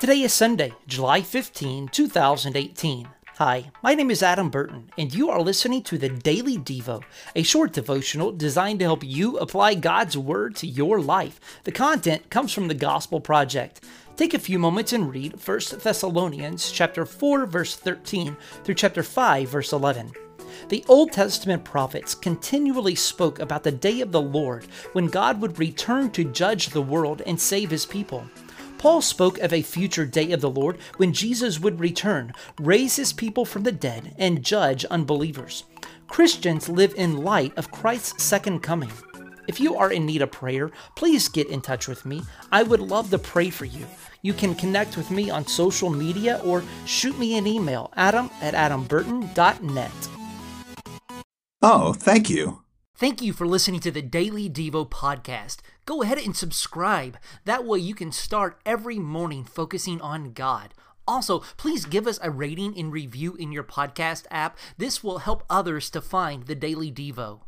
Today is Sunday, July 15, 2018. Hi, my name is Adam Burton, and you are listening to the Daily Devo, a short devotional designed to help you apply God's Word to your life. The content comes from the Gospel Project. Take a few moments and read 1 Thessalonians chapter 4 verse 13 through chapter 5 verse 11. The Old Testament prophets continually spoke about the day of the Lord when God would return to judge the world and save his people. Paul spoke of a future day of the Lord when Jesus would return, raise his people from the dead, and judge unbelievers. Christians live in light of Christ's second coming. If you are in need of prayer, please get in touch with me. I would love to pray for you. You can connect with me on social media or shoot me an email, adam at adamburton.net. Oh, thank you. Thank you for listening to the Daily Devo podcast. Go ahead and subscribe. That way you can start every morning focusing on God. Also, please give us a rating and review in your podcast app. This will help others to find the Daily Devo.